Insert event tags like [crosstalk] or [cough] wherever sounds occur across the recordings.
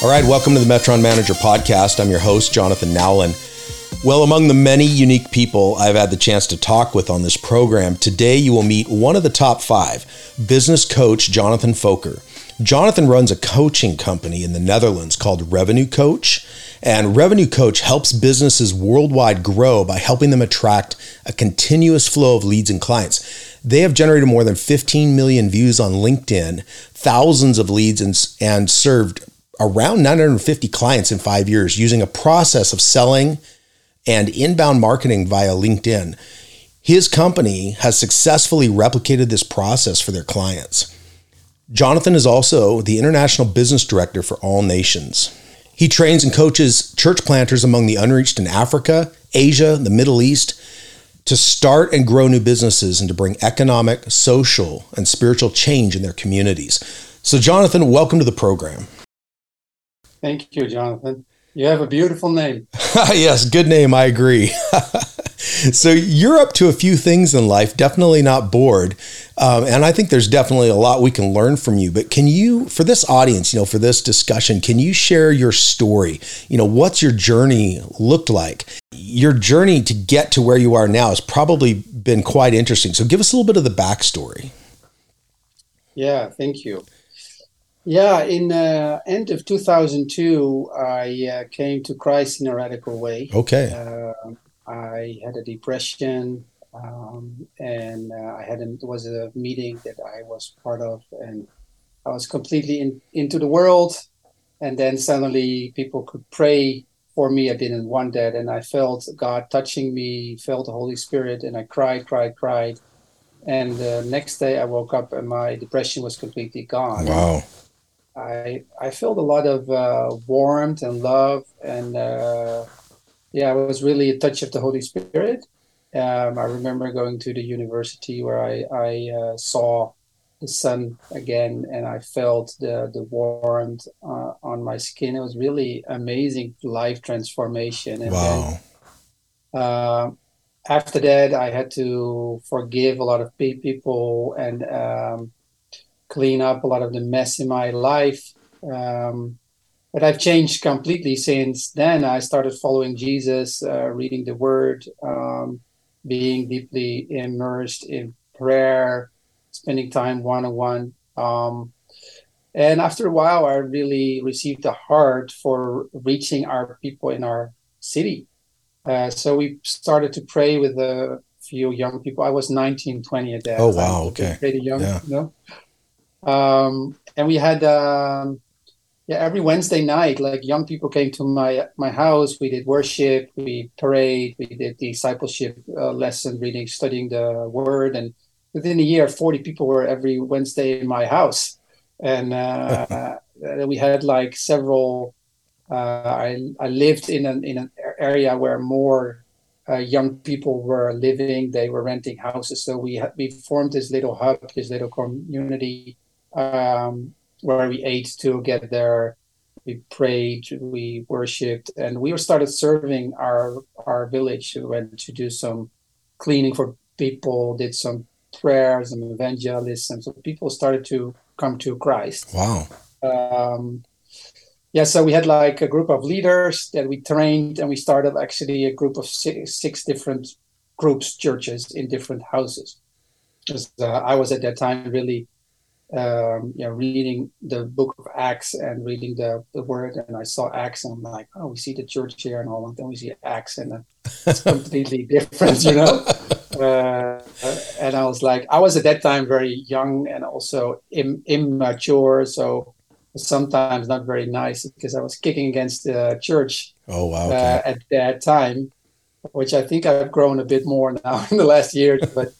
All right, welcome to the Metron Manager Podcast. I'm your host, Jonathan Nowlin. Well, among the many unique people I've had the chance to talk with on this program, today you will meet one of the top five, business coach Jonathan Fokker. Jonathan runs a coaching company in the Netherlands called Revenue Coach, and Revenue Coach helps businesses worldwide grow by helping them attract a continuous flow of leads and clients. They have generated more than 15 million views on LinkedIn, thousands of leads, and, and served around 950 clients in five years using a process of selling and inbound marketing via LinkedIn. His company has successfully replicated this process for their clients. Jonathan is also the International Business Director for All Nations. He trains and coaches church planters among the unreached in Africa, Asia, the Middle East to start and grow new businesses and to bring economic, social, and spiritual change in their communities. So, Jonathan, welcome to the program. Thank you, Jonathan. You have a beautiful name. [laughs] yes, good name. I agree. [laughs] so you're up to a few things in life, definitely not bored. Um, and I think there's definitely a lot we can learn from you. But can you, for this audience, you know, for this discussion, can you share your story? You know, what's your journey looked like? Your journey to get to where you are now has probably been quite interesting. So give us a little bit of the backstory. Yeah, thank you. Yeah, in uh, end of 2002, I uh, came to Christ in a radical way. Okay. Uh, I had a depression, um, and uh, I had a, was a meeting that I was part of, and I was completely in, into the world. And then suddenly, people could pray for me. I didn't want that, and I felt God touching me, felt the Holy Spirit, and I cried, cried, cried. And the next day, I woke up, and my depression was completely gone. Wow I I felt a lot of uh, warmth and love, and uh, yeah, it was really a touch of the Holy Spirit. Um, I remember going to the university where I I uh, saw the sun again, and I felt the the warmth uh, on my skin. It was really amazing life transformation. And wow. Then, uh, after that, I had to forgive a lot of people and. Um, clean up a lot of the mess in my life. Um, but I've changed completely since then. I started following Jesus, uh, reading the Word, um, being deeply immersed in prayer, spending time one on one. And after a while, I really received a heart for reaching our people in our city. Uh, so we started to pray with a few young people. I was 19, 20 at that oh, wow. Okay. Pretty young, yeah. you know? Um, and we had um, yeah every Wednesday night, like young people came to my my house. We did worship, we prayed, we did discipleship uh, lesson, reading, studying the Word, and within a year, forty people were every Wednesday in my house, and uh, [laughs] we had like several. Uh, I I lived in an in an area where more uh, young people were living. They were renting houses, so we we formed this little hub, this little community um, where we ate to get there. we prayed, we worshipped, and we started serving our our village. We went to do some cleaning for people, did some prayers and evangelism. So people started to come to Christ. Wow. Um, yeah, so we had like a group of leaders that we trained, and we started actually a group of six, six different groups, churches in different houses. Because uh, I was at that time really um, you know, reading the book of Acts and reading the, the word, and I saw Acts, and I'm like, oh, we see the church here and all, and then we see Acts, and it's [laughs] completely different, you know. Uh, and I was like, I was at that time very young and also Im- immature, so sometimes not very nice because I was kicking against the church. Oh wow! Okay. Uh, at that time, which I think I've grown a bit more [laughs] now in the last year. But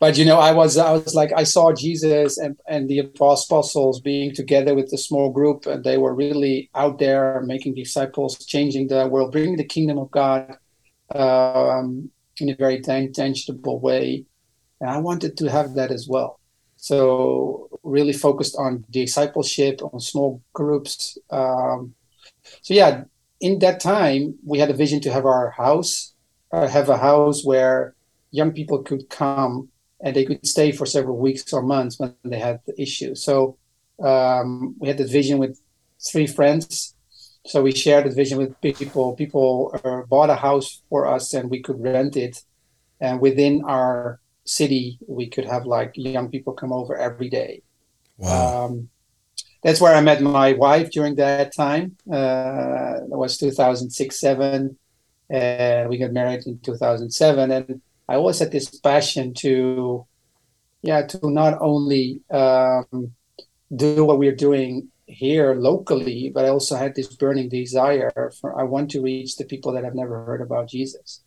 but you know, I was I was like I saw Jesus and and the apostles being together with the small group, and they were really out there making disciples, changing the world, bringing the kingdom of God um, in a very tangible way. And I wanted to have that as well. So really focused on discipleship, on small groups. Um, so yeah, in that time, we had a vision to have our house, uh, have a house where young people could come and they could stay for several weeks or months when they had the issue. So um, we had the vision with three friends. So we shared the vision with people. People uh, bought a house for us, and we could rent it. And within our city, we could have like young people come over every day. Wow. Um, that's where I met my wife during that time. Uh, it was 2006 7. Uh, we got married in 2007. And I always had this passion to, yeah, to not only um, do what we're doing here locally, but I also had this burning desire for I want to reach the people that have never heard about Jesus.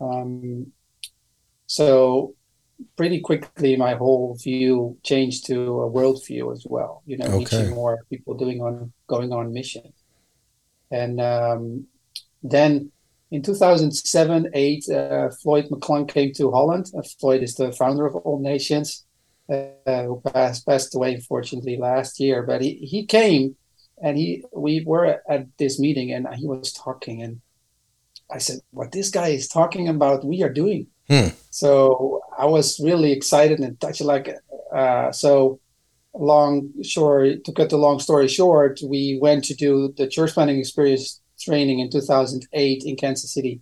Um, so pretty quickly my whole view changed to a world view as well you know okay. reaching more people doing on going on mission and um, then in 2007 8 uh, floyd mcclung came to holland uh, floyd is the founder of all nations uh, who passed, passed away unfortunately last year but he, he came and he we were at this meeting and he was talking and i said what this guy is talking about we are doing Hmm. So I was really excited and touched like uh, so. Long short to cut the long story short, we went to do the church planting experience training in 2008 in Kansas City,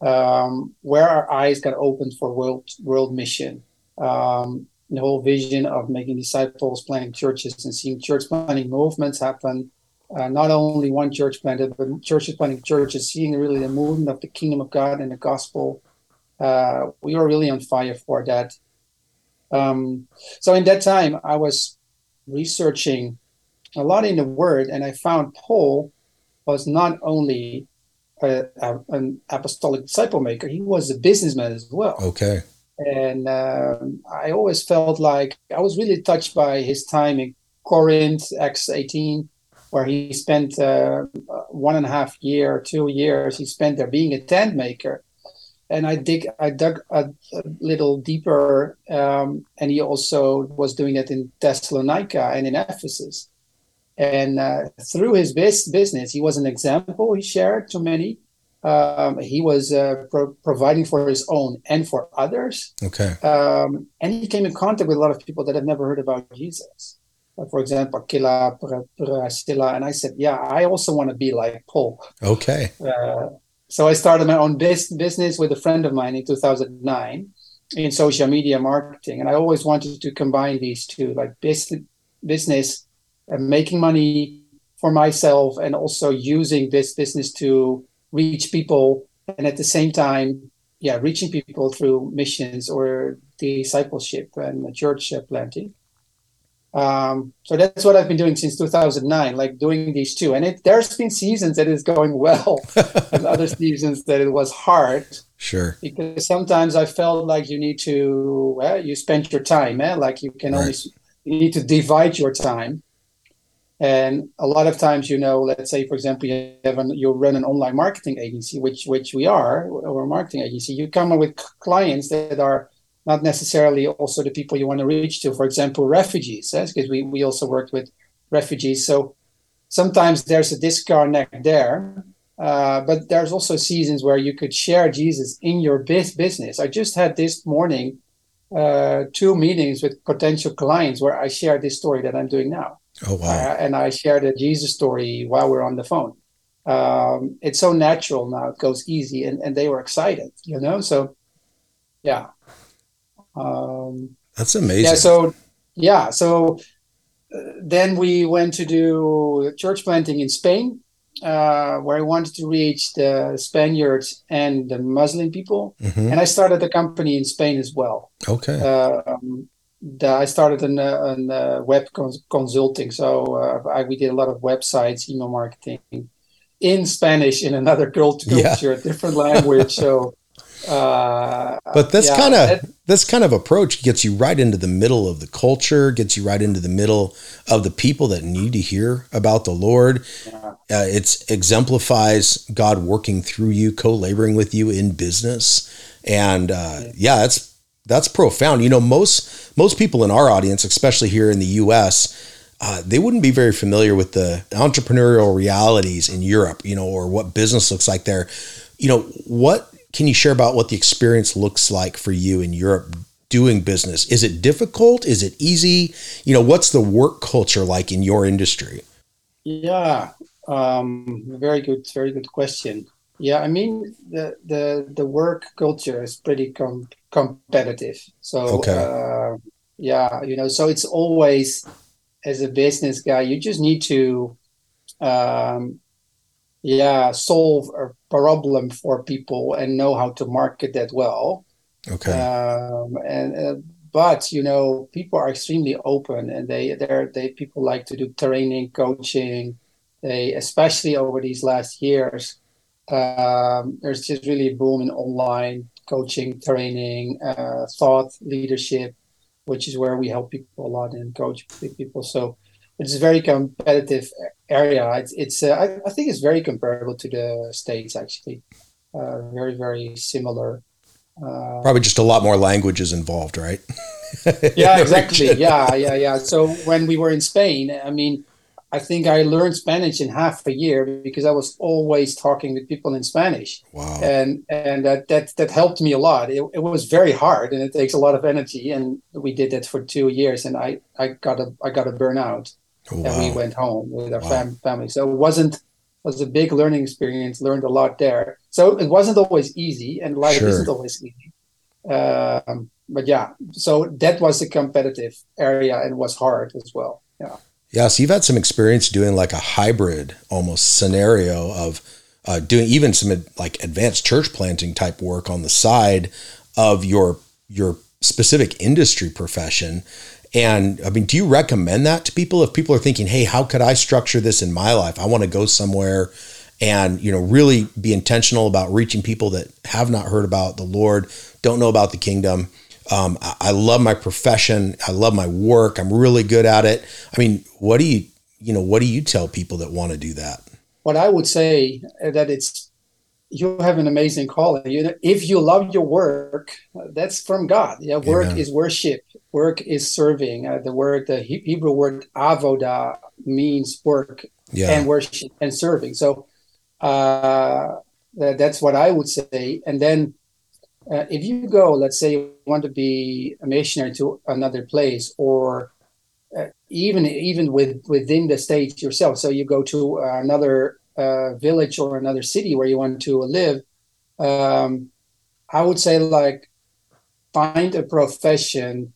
um, where our eyes got opened for world world mission. Um, the whole vision of making disciples, planting churches, and seeing church planting movements happen. Uh, not only one church planted, but churches planting churches, seeing really the movement of the kingdom of God and the gospel uh, we were really on fire for that. Um, so in that time, I was researching a lot in the Word, and I found Paul was not only a, a, an apostolic disciple maker; he was a businessman as well. Okay. And um, I always felt like I was really touched by his time in Corinth, Acts 18, where he spent uh, one and a half year, two years. He spent there being a tent maker and I dig, I dug a, a little deeper, um, and he also was doing it in Thessalonica and in Ephesus. And uh, through his bis- business, he was an example. He shared to many. Um, he was uh, pro- providing for his own and for others. Okay. Um, and he came in contact with a lot of people that have never heard about Jesus. Uh, for example, Aquila, Priscilla, and I said, "Yeah, I also want to be like Paul." Okay. Uh, so I started my own bis- business with a friend of mine in 2009 in social media marketing, and I always wanted to combine these two, like bis- business, and making money for myself, and also using this business to reach people, and at the same time, yeah, reaching people through missions or discipleship and church planting. Um, so that's what I've been doing since 2009, like doing these two. And it, there's been seasons that is going well, [laughs] and other seasons that it was hard. Sure. Because sometimes I felt like you need to, well, you spend your time, eh? like you can right. only, you need to divide your time. And a lot of times, you know, let's say, for example, you have an, you run an online marketing agency, which which we are, or a marketing agency. You come with clients that are not necessarily also the people you want to reach to. For example, refugees, because eh? we, we also worked with refugees. So sometimes there's a disconnect there. Uh, but there's also seasons where you could share Jesus in your biz- business. I just had this morning uh, two meetings with potential clients where I shared this story that I'm doing now. Oh wow! Uh, and I shared a Jesus story while we're on the phone. Um, it's so natural now; it goes easy, and, and they were excited, you know. So, yeah, um, That's amazing. Yeah. So yeah. So uh, then we went to do church planting in Spain, uh, where I wanted to reach the Spaniards and the Muslim people, mm-hmm. and I started a company in Spain as well. Okay. Um, I started in, uh, in uh, web cons- consulting, so uh, I, we did a lot of websites, email marketing, in Spanish in another [laughs] culture, Yeah. A different language. So, [laughs] uh, But this yeah, kind of that- this kind of approach gets you right into the middle of the culture, gets you right into the middle of the people that need to hear about the Lord. Yeah. Uh, it's exemplifies God working through you, co-laboring with you in business, and uh, yeah, that's that's profound. You know, most most people in our audience, especially here in the U.S., uh, they wouldn't be very familiar with the entrepreneurial realities in Europe, you know, or what business looks like there. You know, what can you share about what the experience looks like for you in Europe doing business? Is it difficult? Is it easy? You know, what's the work culture like in your industry? Yeah, um, very good, very good question. Yeah, I mean the the the work culture is pretty com- competitive. So Okay. uh, yeah, you know, so it's always as a business guy, you just need to um, yeah solve a problem for people and know how to market that well. Okay. Um, and uh, but you know, people are extremely open, and they they're they people like to do training, coaching. They especially over these last years, um, there's just really a boom in online coaching, training, uh, thought leadership, which is where we help people a lot and coach people. So it's a very competitive area. It's, it's uh, I, I think it's very comparable to the states actually, uh, very very similar. Uh, Probably just a lot more languages involved, right? yeah, [laughs] exactly. Yeah, yeah, yeah. So when we were in Spain, I mean, I think I learned Spanish in half a year because I was always talking with people in Spanish, Wow. and and that that that helped me a lot. It, it was very hard, and it takes a lot of energy. And we did that for two years, and I I got a I got a burnout, Oh, and we went home with our Wow. fam- family. So it wasn't it was a big learning experience. Learned a lot there. So it wasn't always easy, and life Sure. isn't always easy. Um, but yeah, so that was a competitive area and was hard as well. Yeah. Yeah, so you've had some experience doing like a hybrid almost scenario of uh, doing even some ad- like advanced church planting type work on the side of your your specific industry profession. And I mean, do you recommend that to people if people are thinking, "Hey, how could I structure this in my life? I want to go somewhere and, you know, really be intentional about reaching people that have not heard about the Lord, don't know about the kingdom." Um, I, I love my profession. I love my work. I'm really good at it. I mean, what do you, you know, what do you tell people that want to do that? What I would say that it's you have an amazing calling. You know, if you love your work, that's from God. Yeah, work Amen. is worship. Work is serving. Uh, the word, the Hebrew word avoda means work Yeah. and worship and serving. So uh, that, that's what I would say. And then uh, if you go, let's say you want to be a missionary to another place, or uh, even even with within the state yourself, so you go to another uh, village or another city where you want to live. Um, I would say like find a profession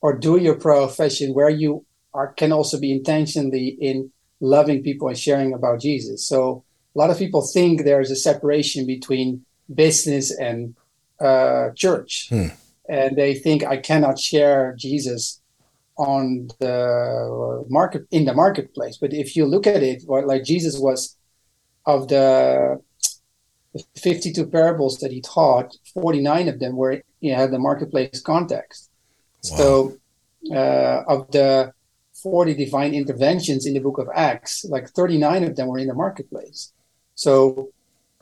or do your profession where you are can also be intentionally in loving people and sharing about Jesus. So a lot of people think there's a separation between business and uh, church, Hmm. and they think I cannot share Jesus on the market in the marketplace. But if you look at it, what like Jesus was of the 52 parables that he taught, 49 of them were you know, had the marketplace context. So uh, of the 40 divine interventions in the book of Acts, like 39 of them were in the marketplace. So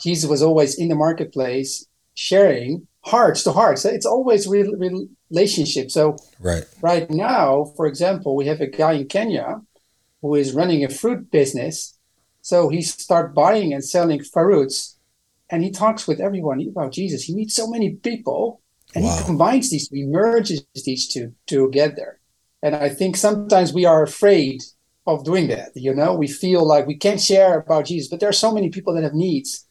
Jesus was always in the marketplace sharing hearts to hearts. It's always real relationship. So Right. right now, for example, we have a guy in Kenya who is running a fruit business. So he start buying and selling fruits, and he talks with everyone about Jesus. He meets so many people, and Wow. he combines these, he merges these two together. And I think sometimes we are afraid of doing that. You know, we feel like we can't share about Jesus, but there are so many people that have needs.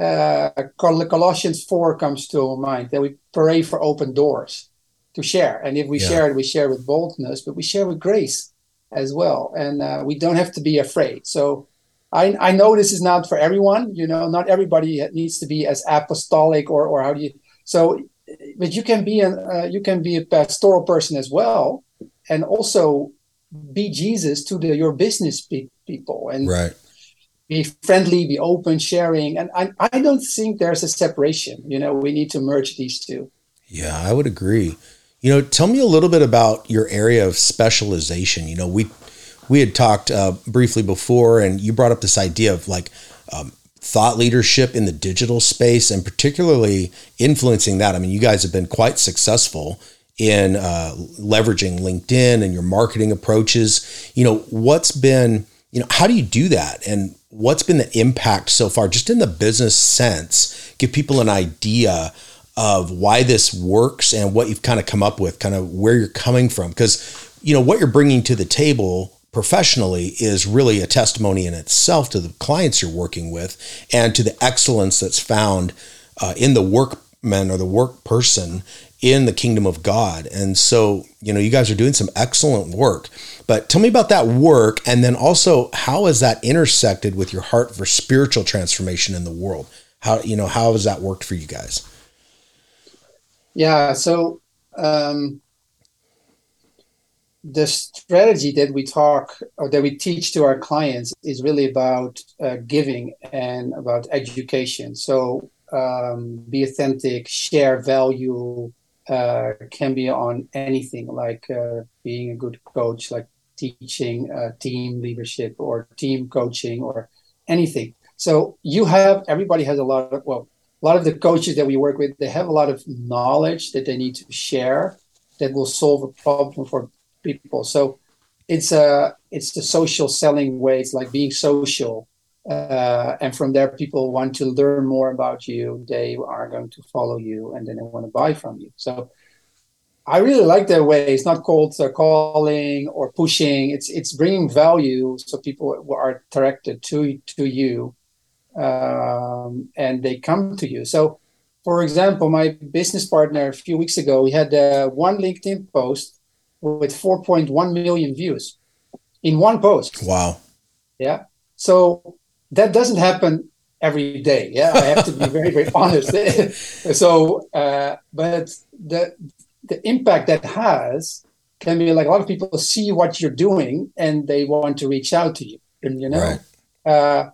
Uh, Colossians 4 comes to mind that we pray for open doors to share. And if we Yeah. share it, we share with boldness, but we share with grace as well. And uh, we don't have to be afraid. So I, I know this is not for everyone. You know, not everybody needs to be as apostolic or, or how do you. So, but you can be a uh, you can be a pastoral person as well, and also be Jesus to the, your business pe- people. And Right. Be friendly, be open, sharing. And I, I don't think there's a separation. You know, we need to merge these two. Yeah, I would agree. You know, tell me a little bit about your area of specialization. You know, we we had talked uh, briefly before, and you brought up this idea of like um, thought leadership in the digital space, and particularly influencing that. I mean, you guys have been quite successful in uh, leveraging LinkedIn and your marketing approaches. You know, what's been you know how do you do that, and what's been the impact so far, just in the business sense? Give people an idea of why this works and what you've kind of come up with, kind of where you're coming from. Because, you know, what you're bringing to the table professionally is really a testimony in itself to the clients you're working with and to the excellence that's found uh, in the workman or the work person in the kingdom of God. And so, you know, you guys are doing some excellent work. But tell me about that work and then also how has that intersected with your heart for spiritual transformation in the world? How, you know, how has that worked for you guys? Yeah. So um, the strategy that we talk or that we teach to our clients is really about uh, giving and about education. So um, be authentic, share value. Uh, can be on anything like uh, being a good coach, like teaching uh, team leadership or team coaching or anything. So you have everybody has a lot of well a lot of the coaches that we work with, they have a lot of knowledge that they need to share that will solve a problem for people. So it's a it's the social selling way. It's like being social, uh, and from there, people want to learn more about you. They are going to follow you, and then they want to buy from you. So I really like that way. It's not called uh, calling or pushing. It's it's bringing value, so people are attracted to to you um, and they come to you. So, for example, my business partner a few weeks ago, we had uh, one LinkedIn post with 4.1 million views in one post. Wow. Yeah. So that doesn't happen every day. Yeah, I have to be very, very [laughs] honest. [laughs] so, uh, but the the impact that has can be like a lot of people see what you're doing and they want to reach out to you. And you know, right. uh,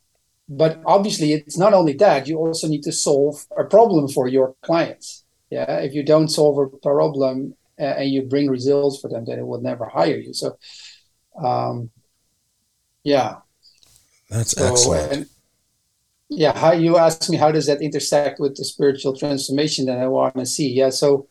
but obviously it's not only that you also need to solve a problem for your clients yeah if you don't solve a problem uh, and you bring results for them then it will never hire you so um yeah that's so, excellent. and, yeah how you ask me how does that intersect with the spiritual transformation that i want to see? Yeah so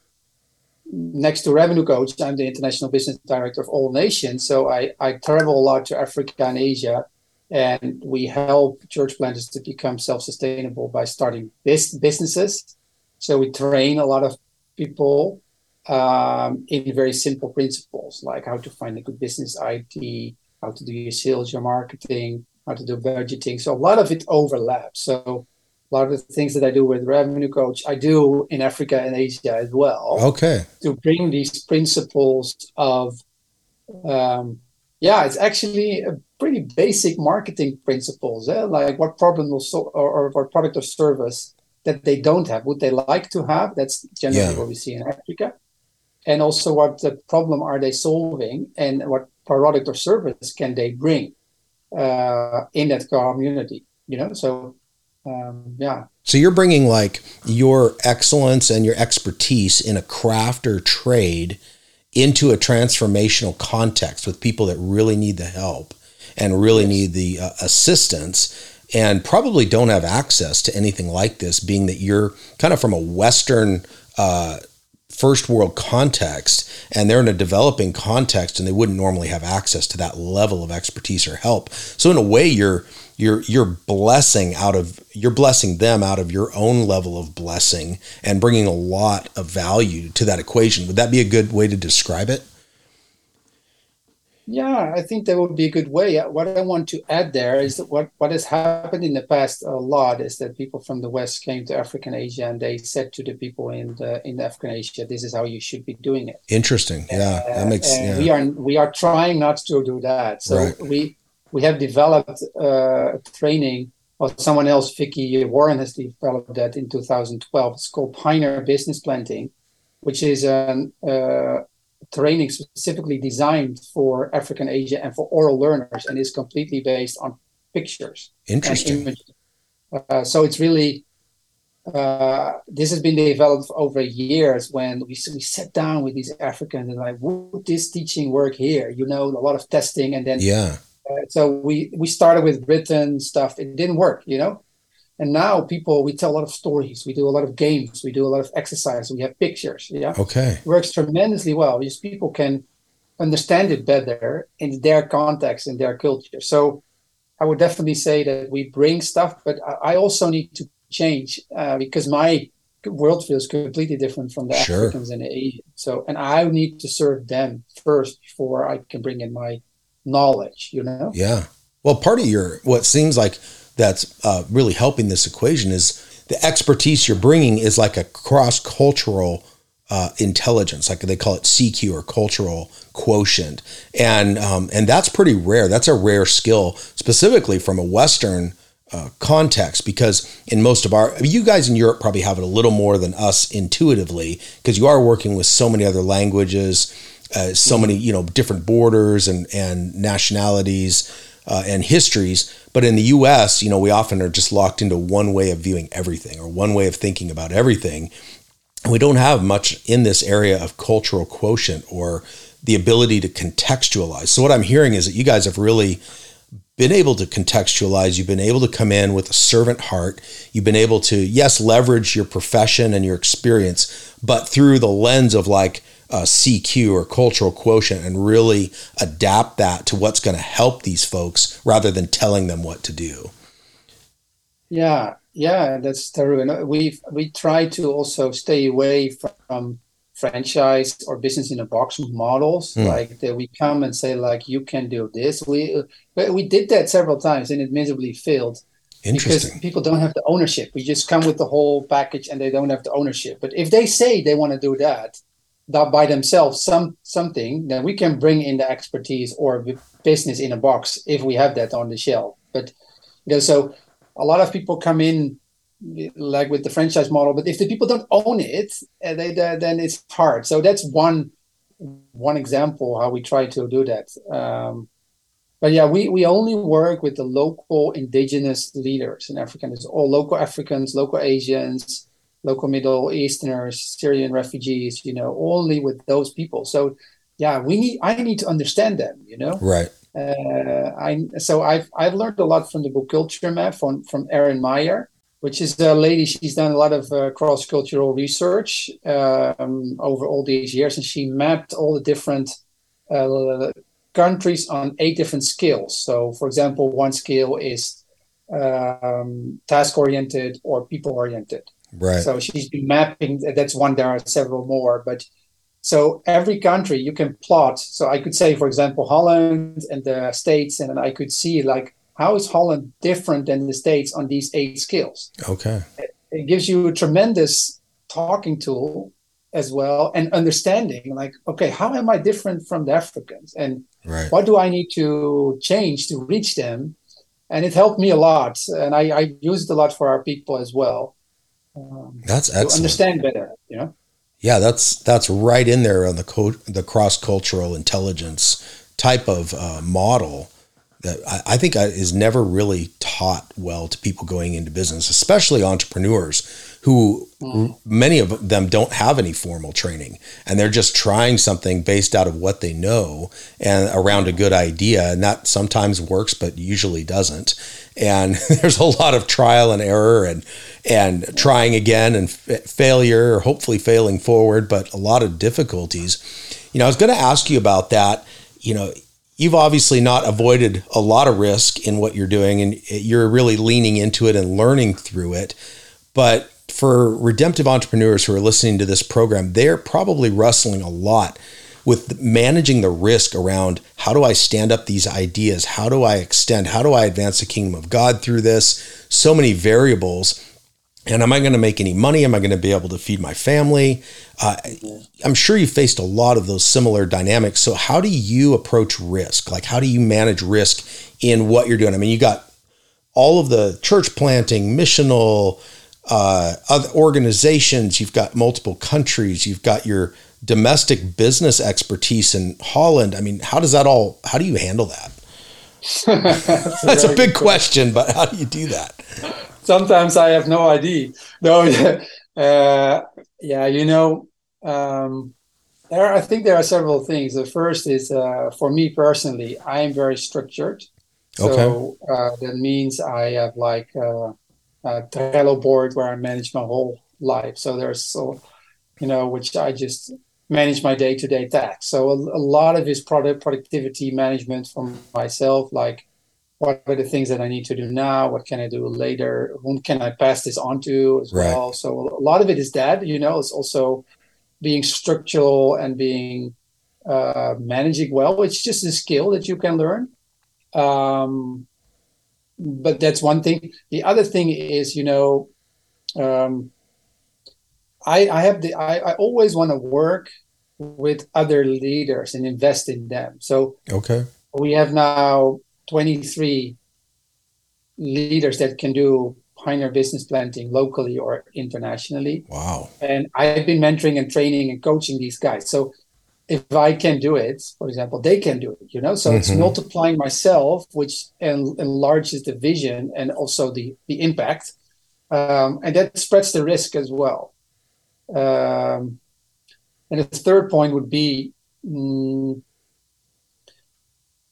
next to revenue coach i'm the international business director of all nations so i i travel a lot to africa and asia and we help church planters to become self-sustainable by starting this businesses. So we train a lot of people um, in very simple principles like how to find a good business idea how to do your sales your marketing how to do budgeting so a lot of it overlaps so a lot of the things that i do with revenue coach i do in africa and asia as well okay to bring these principles of um, yeah it's actually a pretty basic marketing principles, eh? like what problem will so, or, or, or, product or service that they don't have, would they like to have? That's generally yeah. what we see in Africa. And also, what the problem are they solving, and what product or service can they bring uh, in that community? You know, so um, yeah. So you're bringing like your excellence and your expertise in a craft or trade into a transformational context with people that really need the help and really need the uh, assistance and probably don't have access to anything like this, being that you're kind of from a Western uh, first world context and they're in a developing context and they wouldn't normally have access to that level of expertise or help. So in a way, you're you're you're blessing out of you're blessing them out of your own level of blessing and bringing a lot of value to that equation. Would that be a good way to describe it? Yeah, I think that would be a good way. Uh, what I want to add there is that what, what has happened in the past a lot is that people from the West came to African Asia and they said to the people in the in African Asia, "This is how you should be doing it." Interesting. Yeah, uh, that makes. Yeah. We are we are trying not to do that. So right. we we have developed uh, training. Well, someone else, Vicky Warren, has developed that in 2012. It's called Pioneer Business Planting, which is an uh, training specifically designed for African Asia and for oral learners and is completely based on pictures. Interesting. Uh, so it's really uh, this has been developed over years when we, we sat down with these Africans and like, would this teaching work here? You know, a lot of testing and then yeah. Uh, so we we started with written stuff. It didn't work, you know. And now people, we tell a lot of stories. We do a lot of games. We do a lot of exercise. We have pictures. Yeah. Okay. It works tremendously well because people can understand it better in their context, in their culture. So I would definitely say that we bring stuff, but I also need to change uh, because my worldview is completely different from the sure. Africans and the Asians. So, and I need to serve them first before I can bring in my knowledge. You know? Yeah. Well, part of your what seems like that's uh, really helping this equation is the expertise you're bringing is like a cross cultural uh, intelligence, like they call it CQ or cultural quotient, and um, and that's pretty rare. That's a rare skill, specifically from a Western uh, context, because in most of our, you guys in Europe probably have it a little more than us intuitively, because you are working with so many other languages, uh, so many you know different borders and and nationalities uh, and histories. But in the U.S., you know, we often are just locked into one way of viewing everything or one way of thinking about everything. And we don't have much in this area of cultural quotient or the ability to contextualize. So what I'm hearing is that you guys have really been able to contextualize. You've been able to come in with a servant heart. You've been able to, yes, leverage your profession and your experience, but through the lens of like uh, CQ or cultural quotient and really adapt that to what's going to help these folks rather than telling them what to do. Yeah, yeah, that's true. And we we try to also stay away from franchise or business in a box models mm. like that we come and say like you can do this we we did that several times and admittedly failed because people don't have the ownership we just come with the whole package and they don't have the ownership but if they say they want to do that that by themselves some something then we can bring in the expertise or business in a box if we have that on the shelf. But you know so a lot of people come in like with the franchise model but if the people don't own it uh, they, then it's hard. So that's one one example how we try to do that. Um, but yeah we, we only work with the local indigenous leaders in africa. It's all local africans local asians local Middle Easterners, Syrian refugees, you know, only with those people. So, yeah, we need. I need to understand them, you know. Right. Uh, I so I've I've learned a lot from the book Culture Map from from Erin Meyer, which is a lady. She's done a lot of uh, cross cultural research um, over all these years, and she mapped all the different uh, countries on eight different skills. So, for example, one skill is um, task oriented or people oriented. Right. So she's been mapping. That's one. There are several more, but so every country you can plot. So I could say, for example, Holland and the States, and I could see like how is Holland different than the States on these eight skills. Okay. It, gives you a tremendous talking tool as well and understanding like okay how am i different from the africans and right. what do i need to change to reach them and it helped me a lot and i, I used it a lot for our people as well um, that's excellent. understand better, you know. Yeah, that's that's right in there on the co- the cross cultural intelligence type of uh, model that I, I think is never really taught well to people going into business, especially entrepreneurs who mm. many of them don't have any formal training and they're just trying something based out of what they know and around a good idea and that sometimes works but usually doesn't. And [laughs] there's a lot of trial and error and and trying again and f- failure or hopefully failing forward but a lot of difficulties. You know i was going to ask you about that. You know you've obviously not avoided a lot of risk in what you're doing and you're really leaning into it and learning through it but for redemptive entrepreneurs who are listening to this program they're probably wrestling a lot with managing the risk around how do I stand up these ideas? How do I extend? How do I advance the kingdom of God through this? So many variables. And am I going to make any money? Am I going to be able to feed my family? Uh, I'm sure you faced a lot of those similar dynamics. So, how do you approach risk? Like, how do you manage risk in what you're doing? I mean, you got all of the church planting, missional, uh, other organizations, you've got multiple countries, you've got your domestic business expertise in Holland. I mean, how does that all? How do you handle that? That's, [laughs] That's a, big question, but how do you do that? Sometimes I have no idea. No, [laughs] uh, yeah, you know, um, there. I think there are several things. The first is uh, for me personally, I am very structured. So okay. uh, that means I have like uh, a Trello board where I manage my whole life. So there's so, you know, which I just manage my day to day tasks. So a, a, lot of his product productivity management from myself, like what are the things that I need to do now? What can I do later? Whom can I pass this on to as right. well? So a lot of it is that, you know, it's also being structural and being uh, managing well. It's just a skill that you can learn. Um, but that's one thing. The other thing is, you know, um, I, I have the I, I always want to work with other leaders and invest in them. So okay, we have now 23 leaders that can do pioneer business planting locally or internationally. Wow. And I've been mentoring and training and coaching these guys. So if I can do it, for example, they can do it, you know? So mm-hmm. it's multiplying myself, which enlarges the vision and also the, the impact. Um, and that spreads the risk as well. Um, and the third point would be, mm,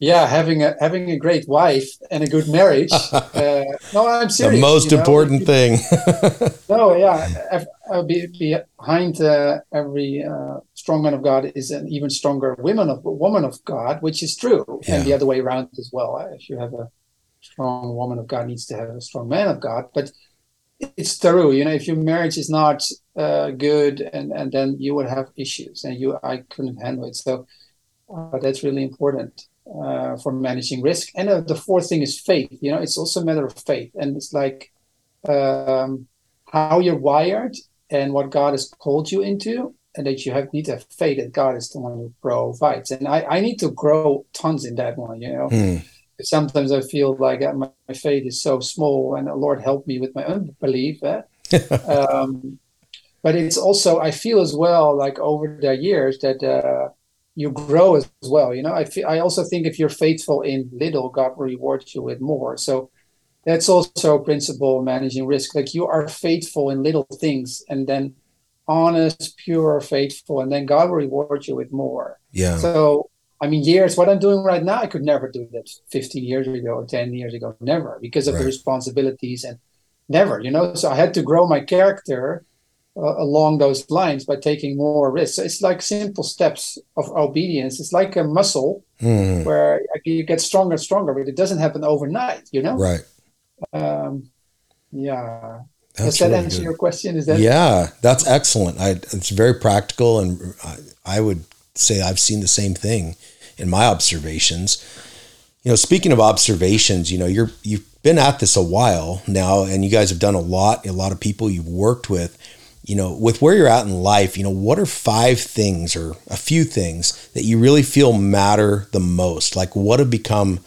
yeah, having a having a great wife and a good marriage. [laughs] uh, no, I'm serious. The most important know? thing. [laughs] no, yeah, [laughs] uh, be, behind uh, every uh, strong man of God is an even stronger woman of woman of God, which is true, yeah. and the other way around as well. If you have a strong woman of God, needs to have a strong man of God, but it's true. You know, if your marriage is not uh, good, and and then you would have issues, and you I couldn't handle it. So uh, that's really important uh, for managing risk. And uh, the fourth thing is faith. You know, it's also a matter of faith, and it's like um, how you're wired and what God has called you into, and that you have need to have faith that God is the one who provides. And I I need to grow tons in that one. You know. Hmm sometimes I feel like uh, my, my, faith is so small, and the Lord help me with my unbelief. Eh? [laughs] um, but it's also I feel as well like over the years that uh, you grow as well. You know, I I also think if you're faithful in little, God will reward you with more. So that's also a principle managing risk. Like you are faithful in little things, and then honest, pure, faithful, and then God will reward you with more. Yeah. So I mean, years, what I'm doing right now, I could never do that 15 years ago or 10 years ago, never, because of right. the responsibilities and never, you know. So I had to grow my character uh, along those lines by taking more risks. It's like simple steps of obedience. It's like a muscle mm. where you get stronger and stronger, but it doesn't happen overnight, you know? Right. Um, yeah. That's Does that really answer good. your question? Is that yeah? That's excellent. I, it's very practical, and I, I would say I've seen the same thing in my observations. You know, speaking of observations, you know, you're you've been at this a while now, and you guys have done a lot. A lot of people you've worked with. You know, with where you're at in life, you know, what are five things or a few things that you really feel matter the most? Like, what have become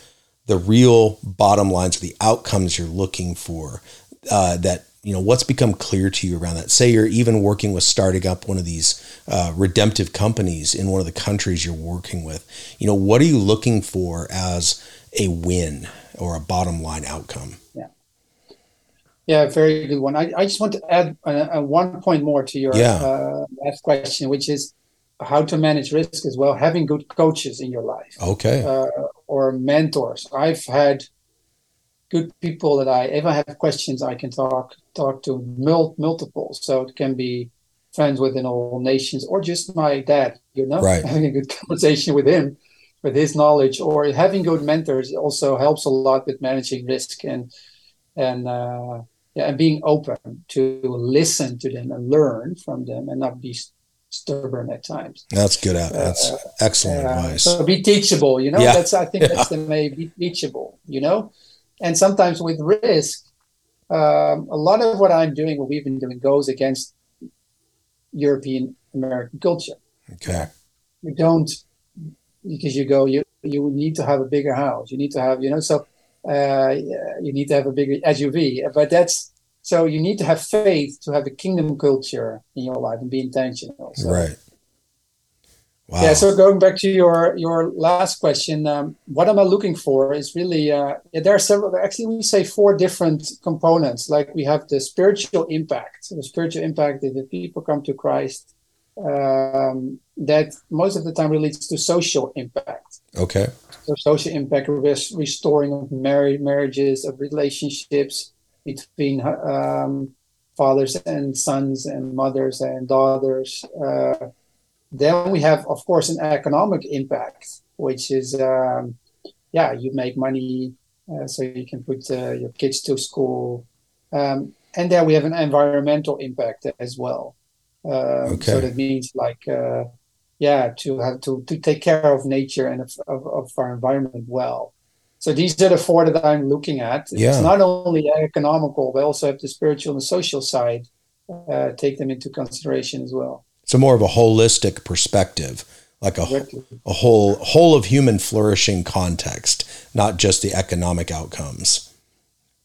the real bottom lines or the outcomes you're looking for uh, that you know what's become clear to you around that? Say you're even working with starting up one of these uh, redemptive companies in one of the countries you're working with. You know what are you looking for as a win or a bottom line outcome? Yeah yeah very good one i, I just want to add uh, one point more to your yeah. uh, last question which is how to manage risk as well having good coaches in your life okay uh, or mentors i've had good people that I, if I have questions, I can talk talk to mul- multiple. So it can be friends within all nations, or just my dad. You know, right. [laughs] having a good conversation with him, with his knowledge, or having good mentors also helps a lot with managing risk and and uh, yeah, and being open to listen to them and learn from them, and not be stubborn at times. That's good. That's uh, excellent uh, advice. So be teachable. You know, yeah. that's I think yeah. that's the way. Be teachable. You know and sometimes with risk, um, a lot of what I'm doing, what we've been doing, goes against European American culture. Okay. You don't because you go you you need to have a bigger house. You need to have you know so uh, you need to have a bigger SUV. But that's so you need to have faith to have a kingdom culture in your life and be intentional. So. Right. Wow. Yeah. So going back to your your last question, um, what am I looking for is really uh, there are several. Actually, we say four different components. Like we have the spiritual impact. The spiritual impact that the people come to Christ. Um, that most of the time relates to social impact. Okay. So social impact, restoring of married marriages, of relationships between um, fathers and sons and mothers and daughters. Uh, then we have, of course, an economic impact, which is, um, yeah, you make money uh, so you can put uh, your kids to school. Um, and then we have an environmental impact as well. Uh, okay. So that means like, uh, yeah, to have to, to take care of nature and of, of, of, our environment well. So these are the four that I'm looking at. Yeah. It's not only economical, but also have the spiritual and the social side. Uh, take them into consideration as well. So more of a holistic perspective, like a a whole whole of human flourishing context, not just the economic outcomes.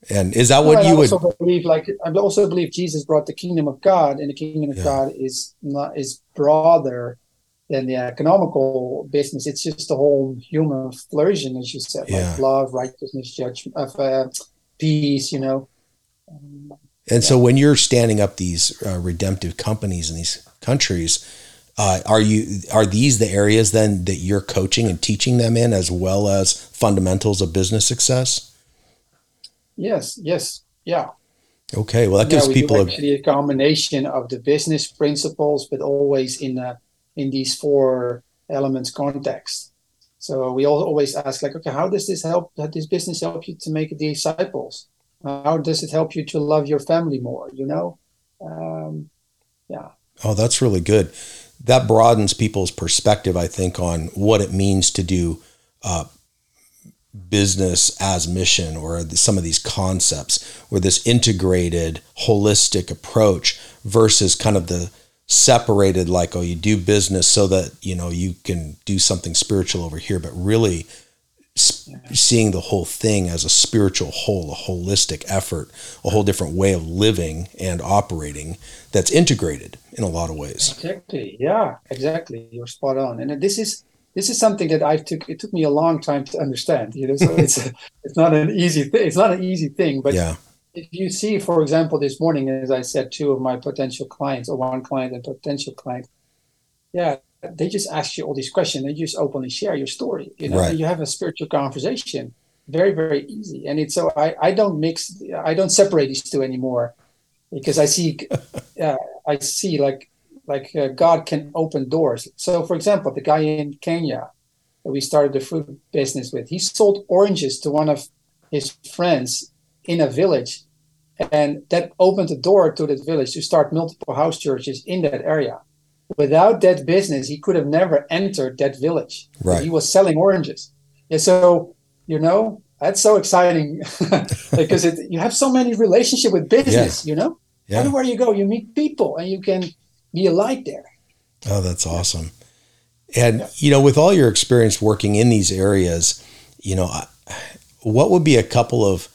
And is that what you would believe? Like I also believe Jesus brought the kingdom of God, and the kingdom of yeah. God is not is broader than the economical business. It's just the whole human flourishing, as you said, yeah. like love, righteousness, judgment, of uh, peace. You know. Um, and yeah. so when you're standing up these uh, redemptive companies in these countries. Uh, are you are these the areas then that you're coaching and teaching them in, as well as fundamentals of business success? Yes. Yes. Yeah. Okay. Well, that gives yeah, people actually a, a combination of the business principles, but always in a, in these four elements context. So we always ask, like, okay, how does this help? Does business help you to make disciples? How does it help you to love your family more? You know, um, yeah. Oh, that's really good. That broadens people's perspective, I think, on what it means to do uh, business as mission or some of these concepts or this integrated, holistic approach versus kind of the separated, like, oh, you do business so that, you know, you can do something spiritual over here, but really seeing the whole thing as a spiritual whole, a holistic effort, a whole different way of living and operating that's integrated in a lot of ways. Exactly. Yeah, exactly. You're spot on. And this is this is something that I took it took me a long time to understand. You know, so it's [laughs] it's not an easy thing. It's not an easy thing, but yeah. If you see, for example, this morning, as I said, two of my potential clients, or one client and potential client, yeah, they just ask you all these questions. They just openly share your story. You know, right. you have a spiritual conversation. Very, very easy. And it's so I, I don't mix, I don't separate these two anymore, because I see, [laughs] uh, I see like like uh, God can open doors. So, for example, the guy in Kenya that we started the food business with, he sold oranges to one of his friends in a village, and that opened the door to that village to start multiple house churches in that area without that business, he could have never entered that village. Right. He was selling oranges. Yeah, so you know that's so exciting [laughs] because it, you have so many relationship with business. Yeah. You know, yeah. everywhere you go, you meet people and you can be a light there. Oh, that's awesome. And yeah. you know, with all your experience working in these areas, you know, what would be a couple of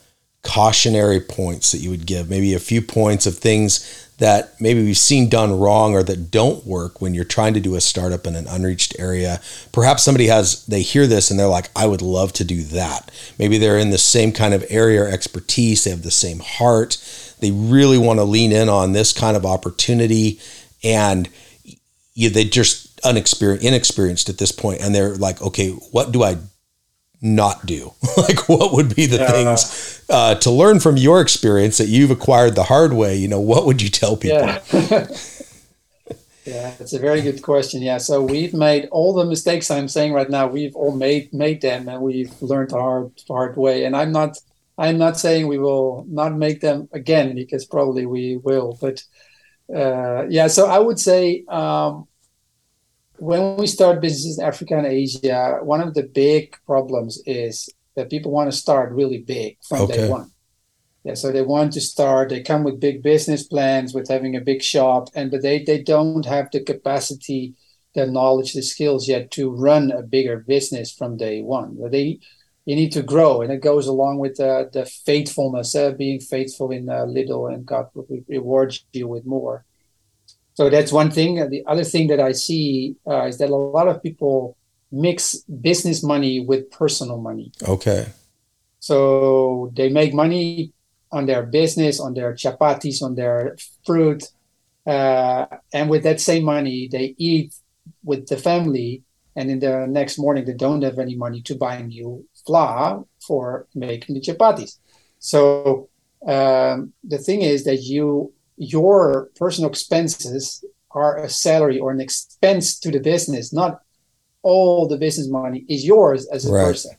cautionary points that you would give? Maybe a few points of things that maybe we've seen done wrong or that don't work when you're trying to do a startup in an unreached area. Perhaps somebody has, they hear this and they're like, I would love to do that. Maybe they're in the same kind of area or expertise, they have the same heart. They really want to lean in on this kind of opportunity and you, they just inexperienced at this point, and they're like, okay, what do I not do? [laughs] like, what would be the yeah. things uh, to learn from your experience that you've acquired the hard way? You know, what would you tell people? Yeah. [laughs] yeah, it's a very good question. Yeah, so we've made all the mistakes I'm saying right now. We've all made made them, and we've learned the hard hard way. And I'm not I'm not saying we will not make them again because probably we will. But uh, yeah, so I would say um, when we start businesses in Africa and Asia, one of the big problems is that people want to start really big from okay. day one. Yeah, so they want to start. They come with big business plans, with having a big shop, and but they they don't have the capacity, the knowledge, the skills yet to run a bigger business from day one. But They you need to grow, and it goes along with the the faithfulness, uh, being faithful in uh, little, and God will reward you with more. So that's one thing. The other thing that I see uh, is that a lot of people mix business money with personal money. Okay. So they make money on their business, on their chapatis, on their fruit, uh, and with that same money, they eat with the family. And in the next morning, they don't have any money to buy new flour for making the chapatis. So um, the thing is that you your personal expenses are a salary or an expense to the business, not all the business money is yours as a right. person.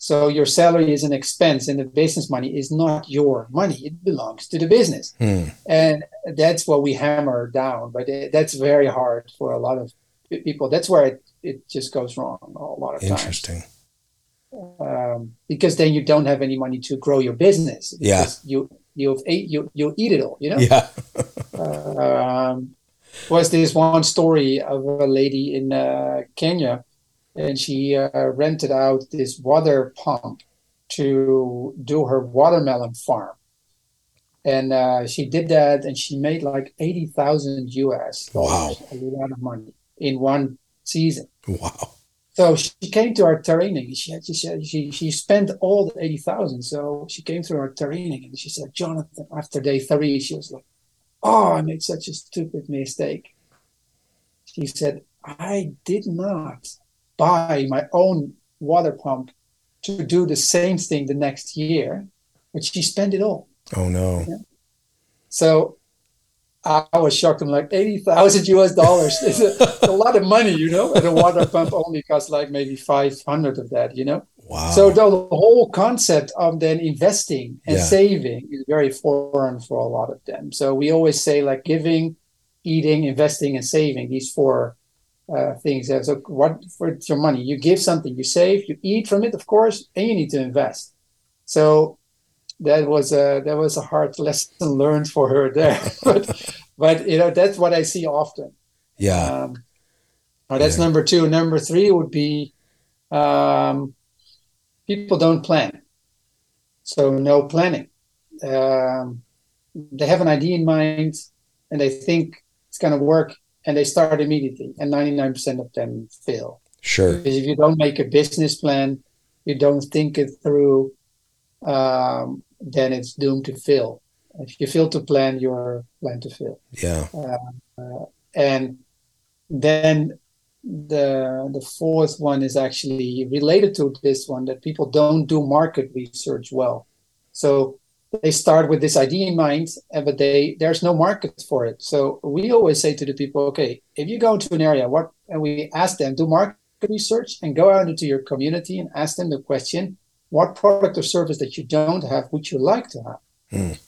So your salary is an expense, and the business money is not your money; it belongs to the business, hmm. and that's what we hammer down. But it, that's very hard for a lot of people. That's where it, it just goes wrong a lot of times. Interesting. Um, because then you don't have any money to grow your business. Yeah. You you you you eat it all. You know. Yeah. [laughs] um, was this one story of a lady in uh, Kenya, and she uh, rented out this water pump to do her watermelon farm. And uh, she did that, and she made like eighty thousand US. Wow, a lot of money in one season. Wow. So she came to our training. She had, she said she she spent all the eighty thousand. So she came through our training, and she said, Jonathan, after day three, she was like, Oh, I made such a stupid mistake. She said, I did not buy my own water pump to do the same thing the next year, but she spent it all. Oh, no. Yeah. So I was shocked. I'm like, 80,000 US dollars [laughs] is a, a, lot of money, you know, and a water pump only costs like maybe 500 of that, you know? Wow. So the whole concept of then investing and yeah. saving is very foreign for a lot of them. So we always say like giving, eating, investing, and saving. These four uh, things. So what for your money? You give something, you save, you eat from it, of course, and you need to invest. So that was a that was a hard lesson learned for her there. [laughs] but but you know that's what I see often. Yeah. Um, that's yeah. number two. Number three would be um, people don't plan. So no planning. Um, they have an idea in mind and they think it's going to work and they start immediately. And 99% of them fail. Sure. Because if you don't make a business plan, you don't think it through, um, then it's doomed to fail. If you fail to plan, you're planned to fail. Yeah. Uh, uh, and then the the fourth one is actually related to this one that people don't do market research well. So they start with this idea in mind, but they there's no market for it. So we always say to the people, okay, if you go to an area, what and we ask them do market research and go out into your community and ask them the question, what product or service that you don't have, would you like to have? Mm.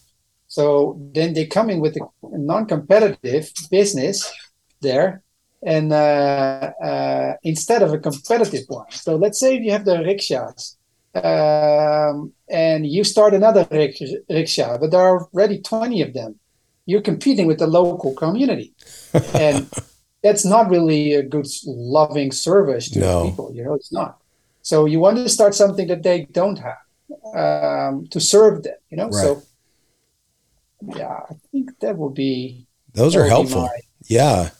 So then they come in with a non-competitive business there and uh, uh, instead of a competitive one. So let's say you have the rickshaws um, and you start another rickshaw, but there are already 20 of them. You're competing with the local community. [laughs] and that's not really a good, loving service to no. people. You know, it's not. So you want to start something that they don't have um, to serve them, you know? Right. So, yeah, I think that would be. Those are helpful. My, yeah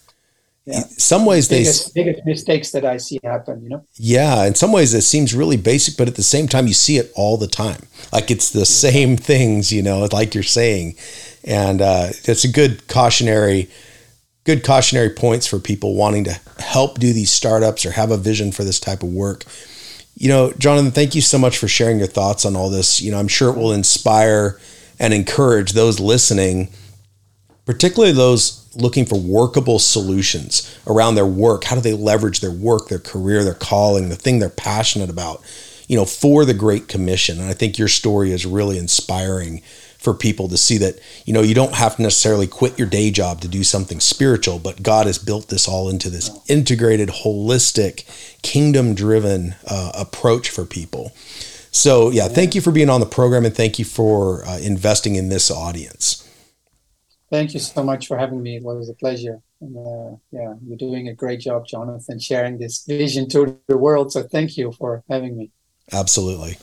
yeah. some ways biggest, they biggest mistakes that I see happen, you know. Yeah, in some ways it seems really basic, but at the same time you see it all the time. Like it's the same [laughs] things, you know, like you're saying, and uh, it's a good cautionary, good cautionary points for people wanting to help do these startups or have a vision for this type of work. You know, Jonathan, thank you so much for sharing your thoughts on all this. You know, I'm sure it will inspire and encourage those listening, particularly those looking for workable solutions around their work. How do they leverage their work, their career, their calling, the thing they're passionate about, you know, for the Great Commission? And I think your story is really inspiring for people to see that, you know, you don't have to necessarily quit your day job to do something spiritual, but God has built this all into this integrated, holistic, kingdom driven uh, approach for people. So, yeah, thank you for being on the program and thank you for uh, investing in this audience. Thank you so much for having me. It was a pleasure. And, uh, yeah, you're doing a great job, Jonathan, sharing this vision to the world. So thank you for having me. Absolutely.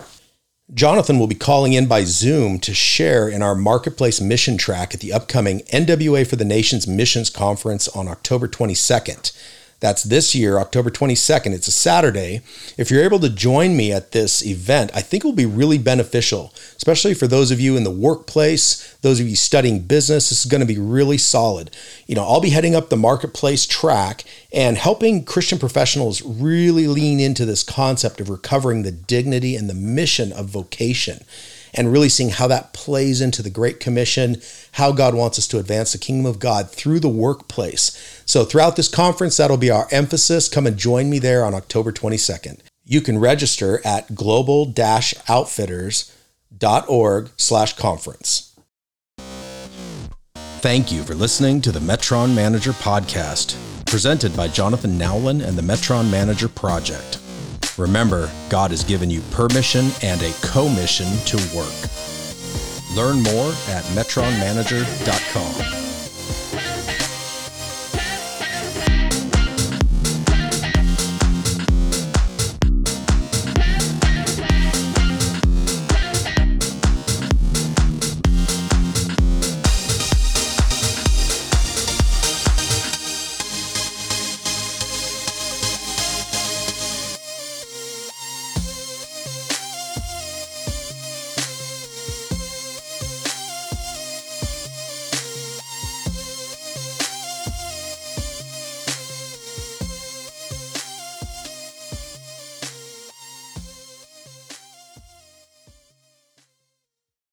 Jonathan will be calling in by Zoom to share in our marketplace mission track at the upcoming NWA for the Nations Missions Conference on October 22nd. That's this year, October 22nd. It's a Saturday. If you're able to join me at this event, I think it will be really beneficial, especially for those of you in the workplace, those of you studying business. This is going to be really solid. You know, I'll be heading up the marketplace track and helping Christian professionals really lean into this concept of recovering the dignity and the mission of vocation and really seeing how that plays into the Great Commission, how God wants us to advance the kingdom of God through the workplace. So, throughout this conference, that'll be our emphasis. Come and join me there on October 22nd. You can register at global outfitters.org slash conference. Thank you for listening to the Metron Manager Podcast, presented by Jonathan Nowlin and the Metron Manager Project. Remember, God has given you permission and a commission to work. Learn more at metronmanager.com.